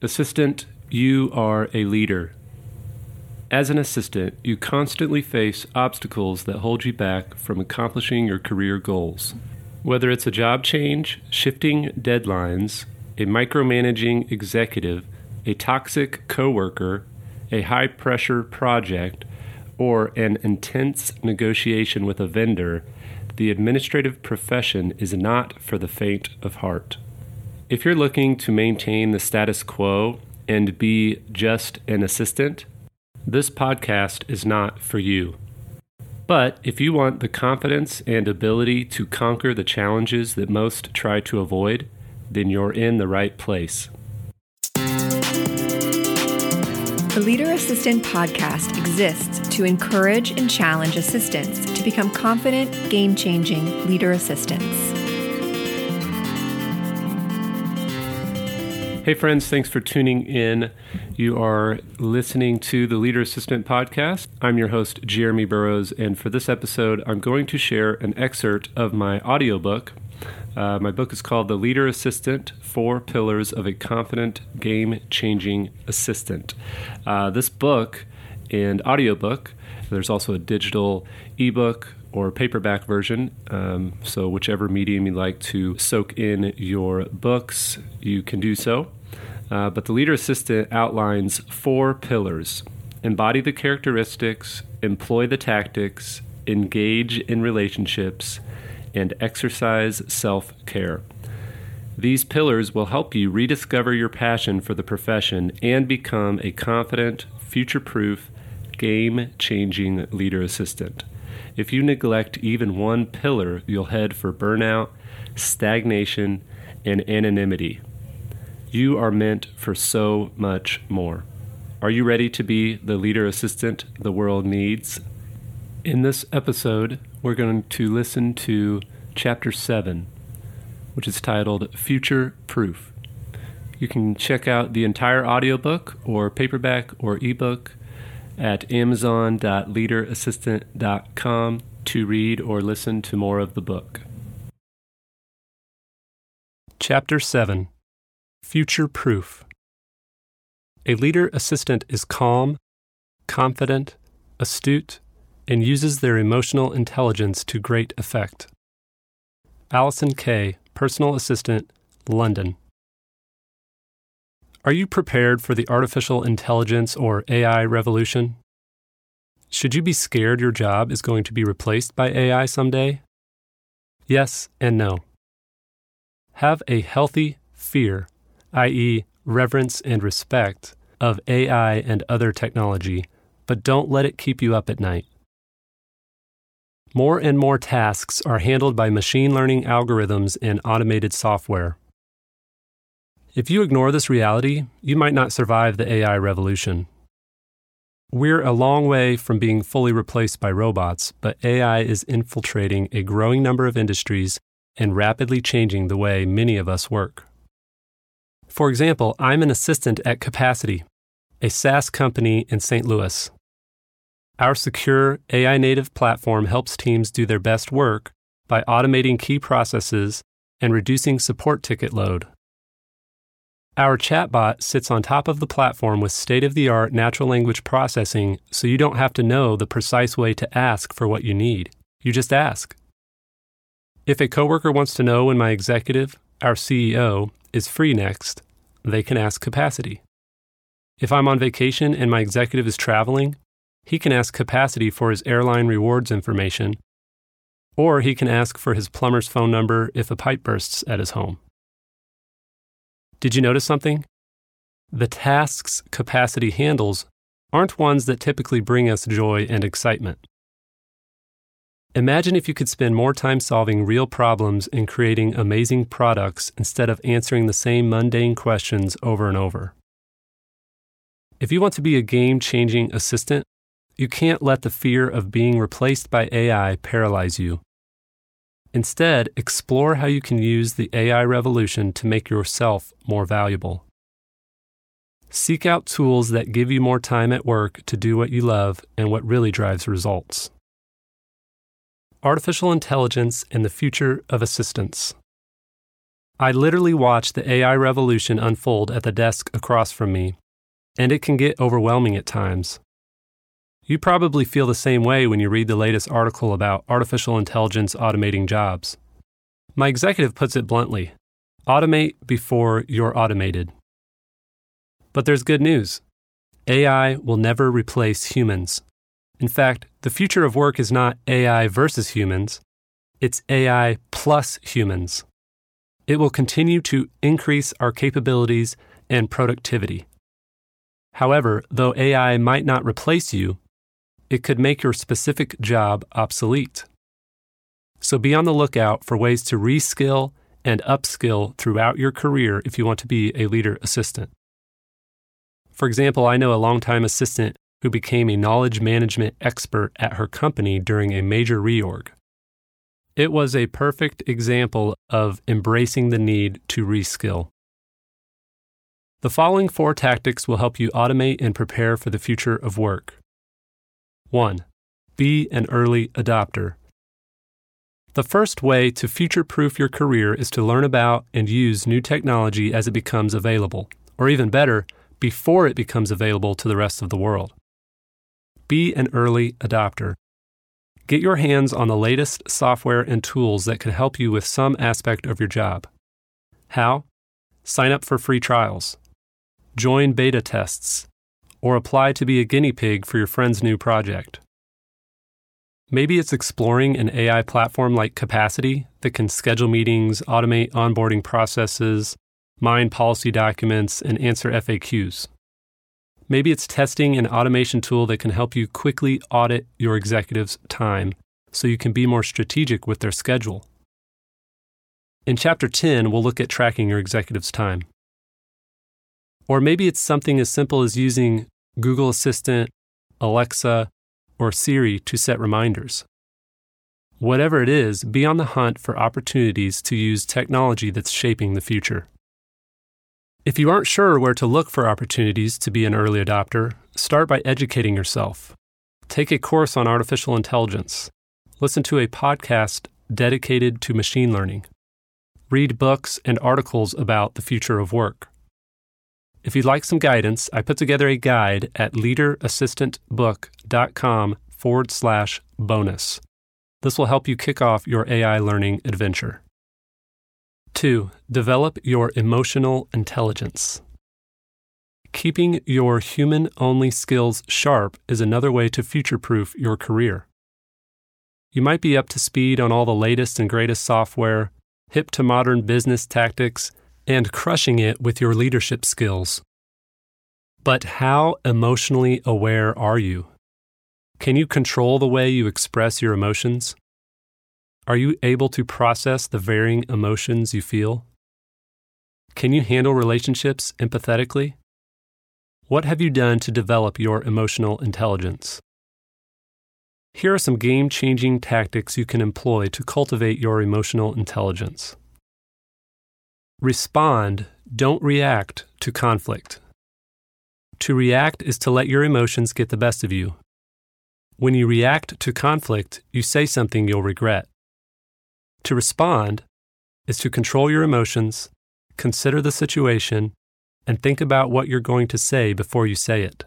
Assistant, you are a leader. As an assistant, you constantly face obstacles that hold you back from accomplishing your career goals. Whether it's a job change, shifting deadlines, a micromanaging executive, a toxic coworker, a high pressure project, or an intense negotiation with a vendor, the administrative profession is not for the faint of heart. If you're looking to maintain the status quo and be just an assistant, this podcast is not for you. But if you want the confidence and ability to conquer the challenges that most try to avoid, then you're in the right place. The Leader Assistant podcast exists to encourage and challenge assistants to become confident, game changing leader assistants. Hey, friends, thanks for tuning in. You are listening to the Leader Assistant Podcast. I'm your host, Jeremy Burrows, and for this episode, I'm going to share an excerpt of my audiobook. Uh, my book is called The Leader Assistant Four Pillars of a Confident, Game Changing Assistant. Uh, this book and audiobook, there's also a digital ebook or paperback version. Um, so, whichever medium you like to soak in your books, you can do so. Uh, but the leader assistant outlines four pillars embody the characteristics, employ the tactics, engage in relationships, and exercise self care. These pillars will help you rediscover your passion for the profession and become a confident, future proof, game changing leader assistant. If you neglect even one pillar, you'll head for burnout, stagnation, and anonymity. You are meant for so much more. Are you ready to be the leader assistant the world needs? In this episode, we're going to listen to Chapter 7, which is titled Future Proof. You can check out the entire audiobook or paperback or ebook at amazon.leaderassistant.com to read or listen to more of the book. Chapter 7 Future proof. A leader assistant is calm, confident, astute, and uses their emotional intelligence to great effect. Allison Kay, Personal Assistant, London. Are you prepared for the artificial intelligence or AI revolution? Should you be scared your job is going to be replaced by AI someday? Yes and no. Have a healthy fear i.e., reverence and respect, of AI and other technology, but don't let it keep you up at night. More and more tasks are handled by machine learning algorithms and automated software. If you ignore this reality, you might not survive the AI revolution. We're a long way from being fully replaced by robots, but AI is infiltrating a growing number of industries and rapidly changing the way many of us work. For example, I'm an assistant at Capacity, a SaaS company in St. Louis. Our secure AI native platform helps teams do their best work by automating key processes and reducing support ticket load. Our chatbot sits on top of the platform with state of the art natural language processing so you don't have to know the precise way to ask for what you need. You just ask. If a coworker wants to know when my executive, our CEO, is free next, they can ask capacity. If I'm on vacation and my executive is traveling, he can ask capacity for his airline rewards information, or he can ask for his plumber's phone number if a pipe bursts at his home. Did you notice something? The tasks capacity handles aren't ones that typically bring us joy and excitement. Imagine if you could spend more time solving real problems and creating amazing products instead of answering the same mundane questions over and over. If you want to be a game changing assistant, you can't let the fear of being replaced by AI paralyze you. Instead, explore how you can use the AI revolution to make yourself more valuable. Seek out tools that give you more time at work to do what you love and what really drives results. Artificial Intelligence and the Future of Assistance. I literally watch the AI revolution unfold at the desk across from me, and it can get overwhelming at times. You probably feel the same way when you read the latest article about artificial intelligence automating jobs. My executive puts it bluntly automate before you're automated. But there's good news AI will never replace humans. In fact, the future of work is not AI versus humans, it's AI plus humans it will continue to increase our capabilities and productivity. However, though AI might not replace you, it could make your specific job obsolete. So be on the lookout for ways to reskill and upskill throughout your career if you want to be a leader assistant. For example, I know a longtime assistant who became a knowledge management expert at her company during a major reorg. It was a perfect example of embracing the need to reskill. The following four tactics will help you automate and prepare for the future of work. 1. Be an early adopter. The first way to future proof your career is to learn about and use new technology as it becomes available, or even better, before it becomes available to the rest of the world. Be an early adopter. Get your hands on the latest software and tools that could help you with some aspect of your job. How? Sign up for free trials, join beta tests, or apply to be a guinea pig for your friend's new project. Maybe it's exploring an AI platform like Capacity that can schedule meetings, automate onboarding processes, mine policy documents, and answer FAQs. Maybe it's testing an automation tool that can help you quickly audit your executive's time so you can be more strategic with their schedule. In Chapter 10, we'll look at tracking your executive's time. Or maybe it's something as simple as using Google Assistant, Alexa, or Siri to set reminders. Whatever it is, be on the hunt for opportunities to use technology that's shaping the future. If you aren't sure where to look for opportunities to be an early adopter, start by educating yourself. Take a course on artificial intelligence. Listen to a podcast dedicated to machine learning. Read books and articles about the future of work. If you'd like some guidance, I put together a guide at leaderassistantbook.com forward slash bonus. This will help you kick off your AI learning adventure. 2. Develop your emotional intelligence. Keeping your human only skills sharp is another way to future proof your career. You might be up to speed on all the latest and greatest software, hip to modern business tactics, and crushing it with your leadership skills. But how emotionally aware are you? Can you control the way you express your emotions? Are you able to process the varying emotions you feel? Can you handle relationships empathetically? What have you done to develop your emotional intelligence? Here are some game changing tactics you can employ to cultivate your emotional intelligence. Respond, don't react to conflict. To react is to let your emotions get the best of you. When you react to conflict, you say something you'll regret. To respond is to control your emotions, consider the situation, and think about what you're going to say before you say it.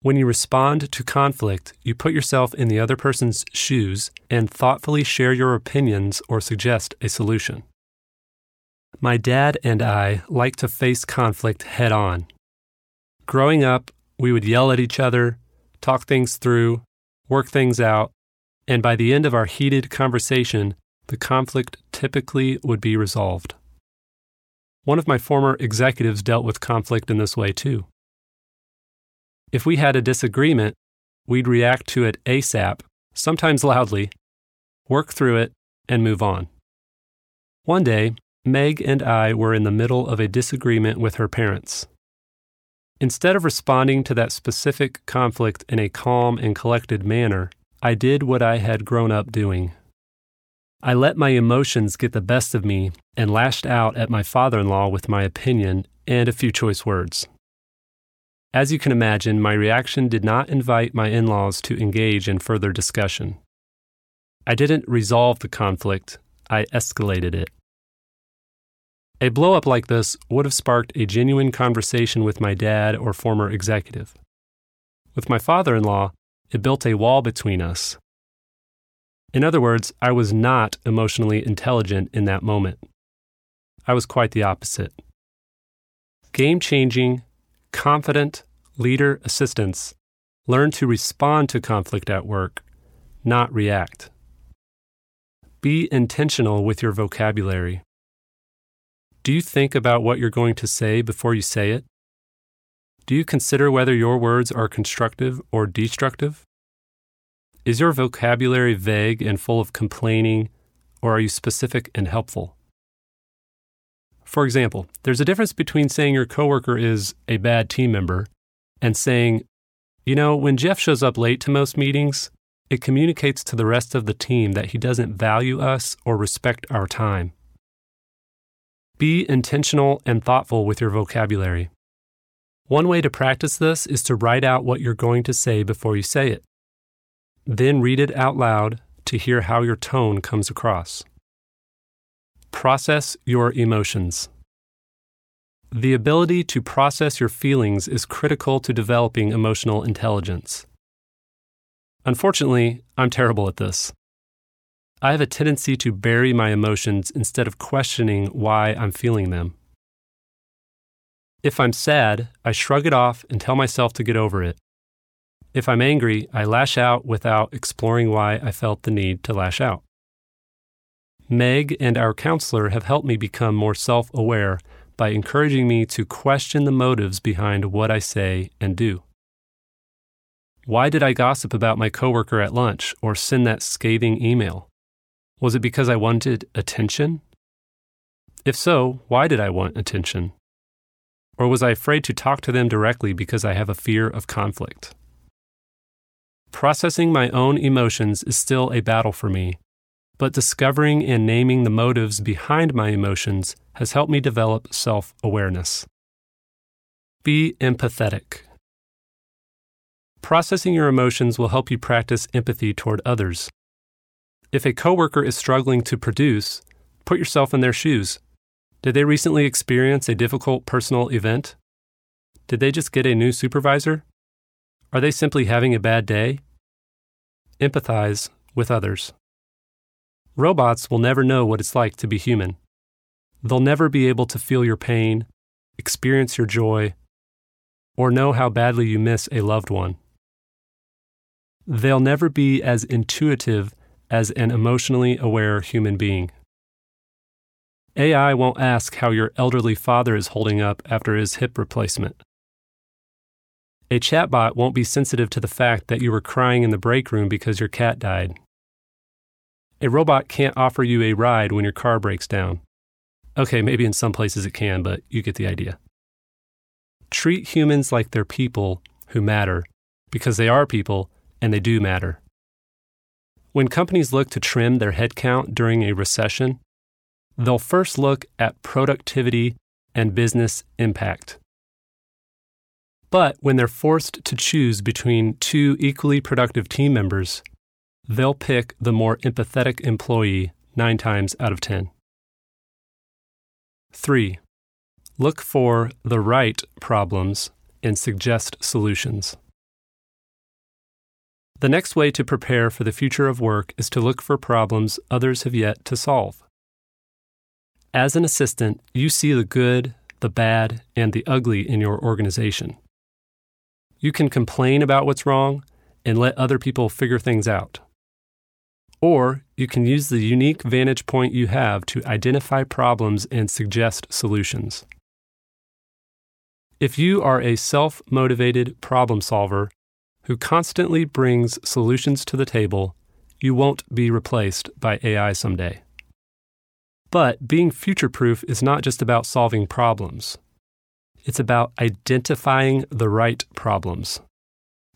When you respond to conflict, you put yourself in the other person's shoes and thoughtfully share your opinions or suggest a solution. My dad and I like to face conflict head on. Growing up, we would yell at each other, talk things through, work things out, and by the end of our heated conversation, the conflict typically would be resolved. One of my former executives dealt with conflict in this way too. If we had a disagreement, we'd react to it ASAP, sometimes loudly, work through it, and move on. One day, Meg and I were in the middle of a disagreement with her parents. Instead of responding to that specific conflict in a calm and collected manner, I did what I had grown up doing. I let my emotions get the best of me and lashed out at my father in law with my opinion and a few choice words. As you can imagine, my reaction did not invite my in laws to engage in further discussion. I didn't resolve the conflict, I escalated it. A blowup like this would have sparked a genuine conversation with my dad or former executive. With my father in law, it built a wall between us. In other words, I was not emotionally intelligent in that moment. I was quite the opposite. Game changing, confident leader assistants learn to respond to conflict at work, not react. Be intentional with your vocabulary. Do you think about what you're going to say before you say it? Do you consider whether your words are constructive or destructive? Is your vocabulary vague and full of complaining, or are you specific and helpful? For example, there's a difference between saying your coworker is a bad team member and saying, you know, when Jeff shows up late to most meetings, it communicates to the rest of the team that he doesn't value us or respect our time. Be intentional and thoughtful with your vocabulary. One way to practice this is to write out what you're going to say before you say it. Then read it out loud to hear how your tone comes across. Process your emotions. The ability to process your feelings is critical to developing emotional intelligence. Unfortunately, I'm terrible at this. I have a tendency to bury my emotions instead of questioning why I'm feeling them. If I'm sad, I shrug it off and tell myself to get over it. If I'm angry, I lash out without exploring why I felt the need to lash out. Meg and our counselor have helped me become more self aware by encouraging me to question the motives behind what I say and do. Why did I gossip about my coworker at lunch or send that scathing email? Was it because I wanted attention? If so, why did I want attention? Or was I afraid to talk to them directly because I have a fear of conflict? Processing my own emotions is still a battle for me, but discovering and naming the motives behind my emotions has helped me develop self awareness. Be empathetic. Processing your emotions will help you practice empathy toward others. If a coworker is struggling to produce, put yourself in their shoes. Did they recently experience a difficult personal event? Did they just get a new supervisor? Are they simply having a bad day? Empathize with others. Robots will never know what it's like to be human. They'll never be able to feel your pain, experience your joy, or know how badly you miss a loved one. They'll never be as intuitive as an emotionally aware human being. AI won't ask how your elderly father is holding up after his hip replacement. A chatbot won't be sensitive to the fact that you were crying in the break room because your cat died. A robot can't offer you a ride when your car breaks down. Okay, maybe in some places it can, but you get the idea. Treat humans like they're people who matter because they are people and they do matter. When companies look to trim their headcount during a recession, they'll first look at productivity and business impact. But when they're forced to choose between two equally productive team members, they'll pick the more empathetic employee nine times out of ten. 3. Look for the right problems and suggest solutions. The next way to prepare for the future of work is to look for problems others have yet to solve. As an assistant, you see the good, the bad, and the ugly in your organization. You can complain about what's wrong and let other people figure things out. Or you can use the unique vantage point you have to identify problems and suggest solutions. If you are a self motivated problem solver who constantly brings solutions to the table, you won't be replaced by AI someday. But being future proof is not just about solving problems, it's about identifying the right problems.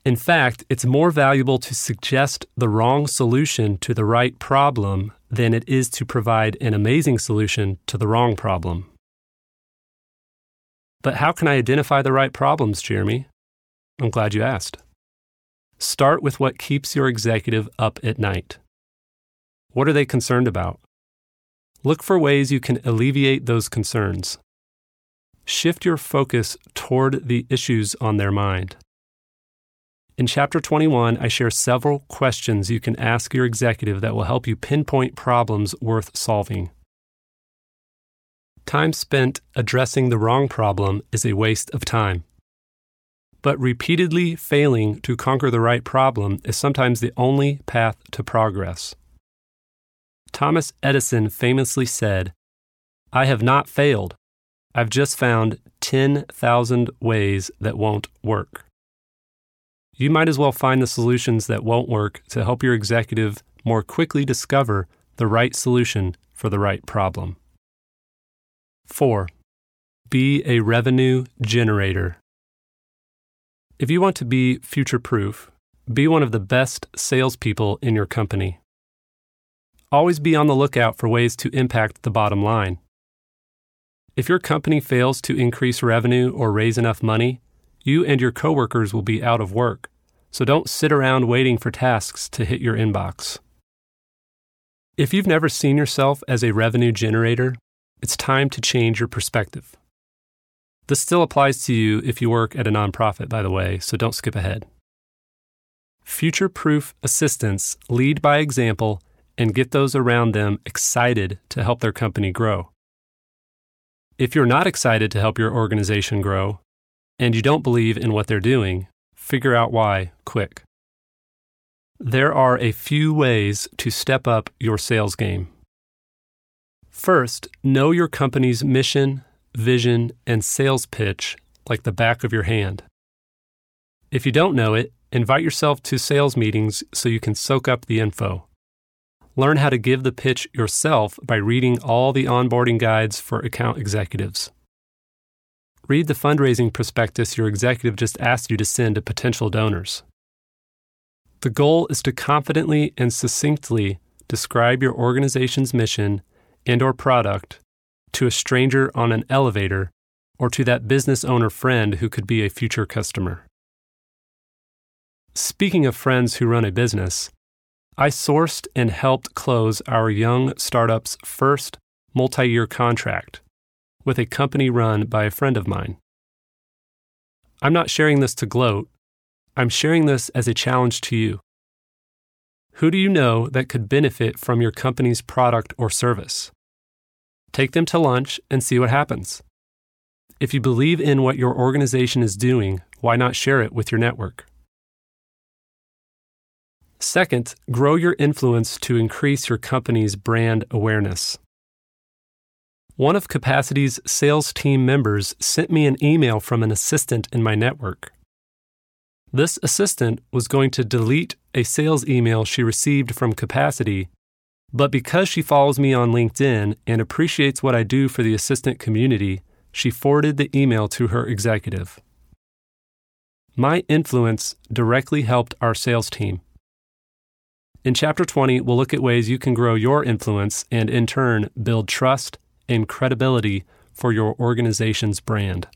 In fact, it's more valuable to suggest the wrong solution to the right problem than it is to provide an amazing solution to the wrong problem. But how can I identify the right problems, Jeremy? I'm glad you asked. Start with what keeps your executive up at night. What are they concerned about? Look for ways you can alleviate those concerns. Shift your focus toward the issues on their mind. In Chapter 21, I share several questions you can ask your executive that will help you pinpoint problems worth solving. Time spent addressing the wrong problem is a waste of time. But repeatedly failing to conquer the right problem is sometimes the only path to progress. Thomas Edison famously said, I have not failed. I've just found 10,000 ways that won't work. You might as well find the solutions that won't work to help your executive more quickly discover the right solution for the right problem. 4. Be a revenue generator. If you want to be future proof, be one of the best salespeople in your company. Always be on the lookout for ways to impact the bottom line. If your company fails to increase revenue or raise enough money, you and your coworkers will be out of work. So don't sit around waiting for tasks to hit your inbox. If you've never seen yourself as a revenue generator, it's time to change your perspective. This still applies to you if you work at a nonprofit, by the way, so don't skip ahead. Future proof assistants lead by example and get those around them excited to help their company grow. If you're not excited to help your organization grow and you don't believe in what they're doing, figure out why quick. There are a few ways to step up your sales game. First, know your company's mission, vision, and sales pitch like the back of your hand. If you don't know it, invite yourself to sales meetings so you can soak up the info. Learn how to give the pitch yourself by reading all the onboarding guides for account executives. Read the fundraising prospectus your executive just asked you to send to potential donors. The goal is to confidently and succinctly describe your organization's mission and or product to a stranger on an elevator or to that business owner friend who could be a future customer. Speaking of friends who run a business, I sourced and helped close our young startup's first multi year contract with a company run by a friend of mine. I'm not sharing this to gloat, I'm sharing this as a challenge to you. Who do you know that could benefit from your company's product or service? Take them to lunch and see what happens. If you believe in what your organization is doing, why not share it with your network? Second, grow your influence to increase your company's brand awareness. One of Capacity's sales team members sent me an email from an assistant in my network. This assistant was going to delete a sales email she received from Capacity, but because she follows me on LinkedIn and appreciates what I do for the assistant community, she forwarded the email to her executive. My influence directly helped our sales team. In Chapter 20, we'll look at ways you can grow your influence and, in turn, build trust and credibility for your organization's brand.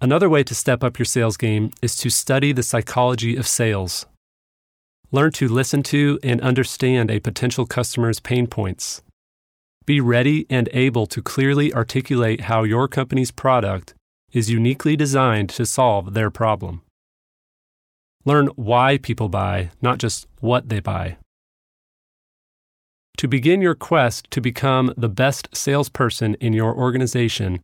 Another way to step up your sales game is to study the psychology of sales. Learn to listen to and understand a potential customer's pain points. Be ready and able to clearly articulate how your company's product is uniquely designed to solve their problem. Learn why people buy, not just what they buy. To begin your quest to become the best salesperson in your organization,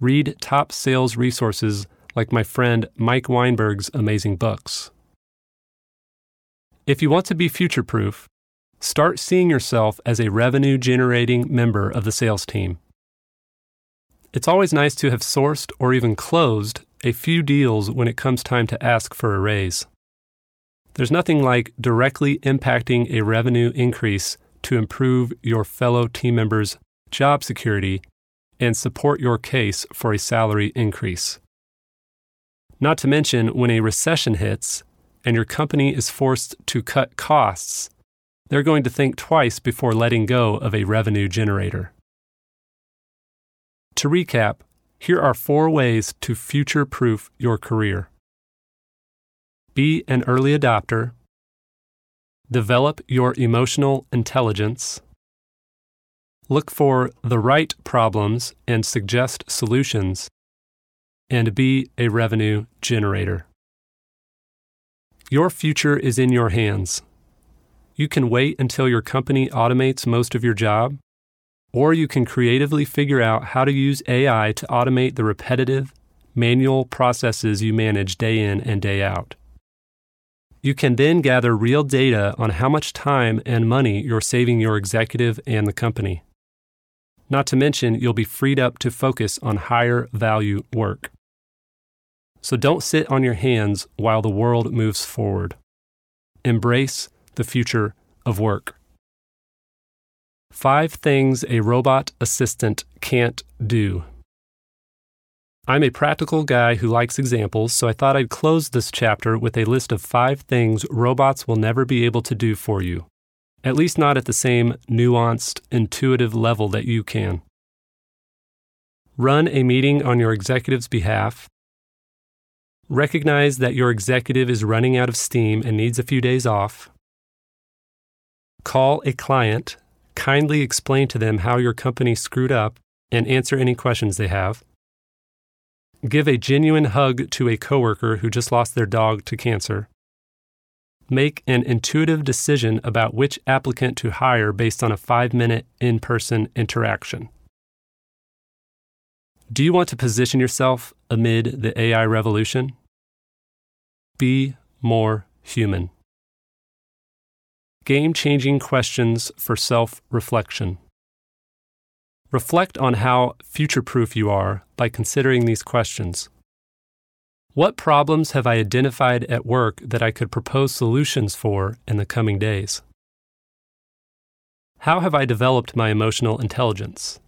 read top sales resources like my friend Mike Weinberg's amazing books. If you want to be future proof, start seeing yourself as a revenue generating member of the sales team. It's always nice to have sourced or even closed a few deals when it comes time to ask for a raise. There's nothing like directly impacting a revenue increase to improve your fellow team members' job security and support your case for a salary increase. Not to mention, when a recession hits and your company is forced to cut costs, they're going to think twice before letting go of a revenue generator. To recap, here are four ways to future proof your career. Be an early adopter. Develop your emotional intelligence. Look for the right problems and suggest solutions. And be a revenue generator. Your future is in your hands. You can wait until your company automates most of your job, or you can creatively figure out how to use AI to automate the repetitive, manual processes you manage day in and day out. You can then gather real data on how much time and money you're saving your executive and the company. Not to mention, you'll be freed up to focus on higher value work. So don't sit on your hands while the world moves forward. Embrace the future of work. Five things a robot assistant can't do. I'm a practical guy who likes examples, so I thought I'd close this chapter with a list of five things robots will never be able to do for you at least not at the same nuanced, intuitive level that you can. Run a meeting on your executive's behalf. Recognize that your executive is running out of steam and needs a few days off. Call a client, kindly explain to them how your company screwed up, and answer any questions they have. Give a genuine hug to a coworker who just lost their dog to cancer. Make an intuitive decision about which applicant to hire based on a five minute in person interaction. Do you want to position yourself amid the AI revolution? Be more human. Game changing questions for self reflection. Reflect on how future proof you are by considering these questions. What problems have I identified at work that I could propose solutions for in the coming days? How have I developed my emotional intelligence?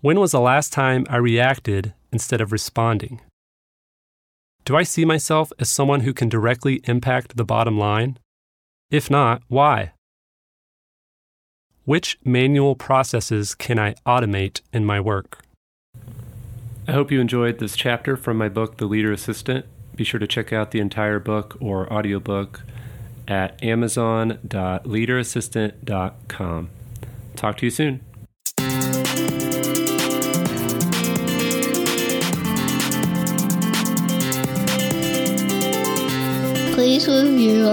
When was the last time I reacted instead of responding? Do I see myself as someone who can directly impact the bottom line? If not, why? Which manual processes can I automate in my work? I hope you enjoyed this chapter from my book, The Leader Assistant. Be sure to check out the entire book or audiobook at amazon.leaderassistant.com. Talk to you soon.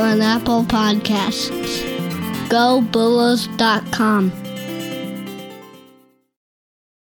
On Apple Podcasts. GoBulls.com.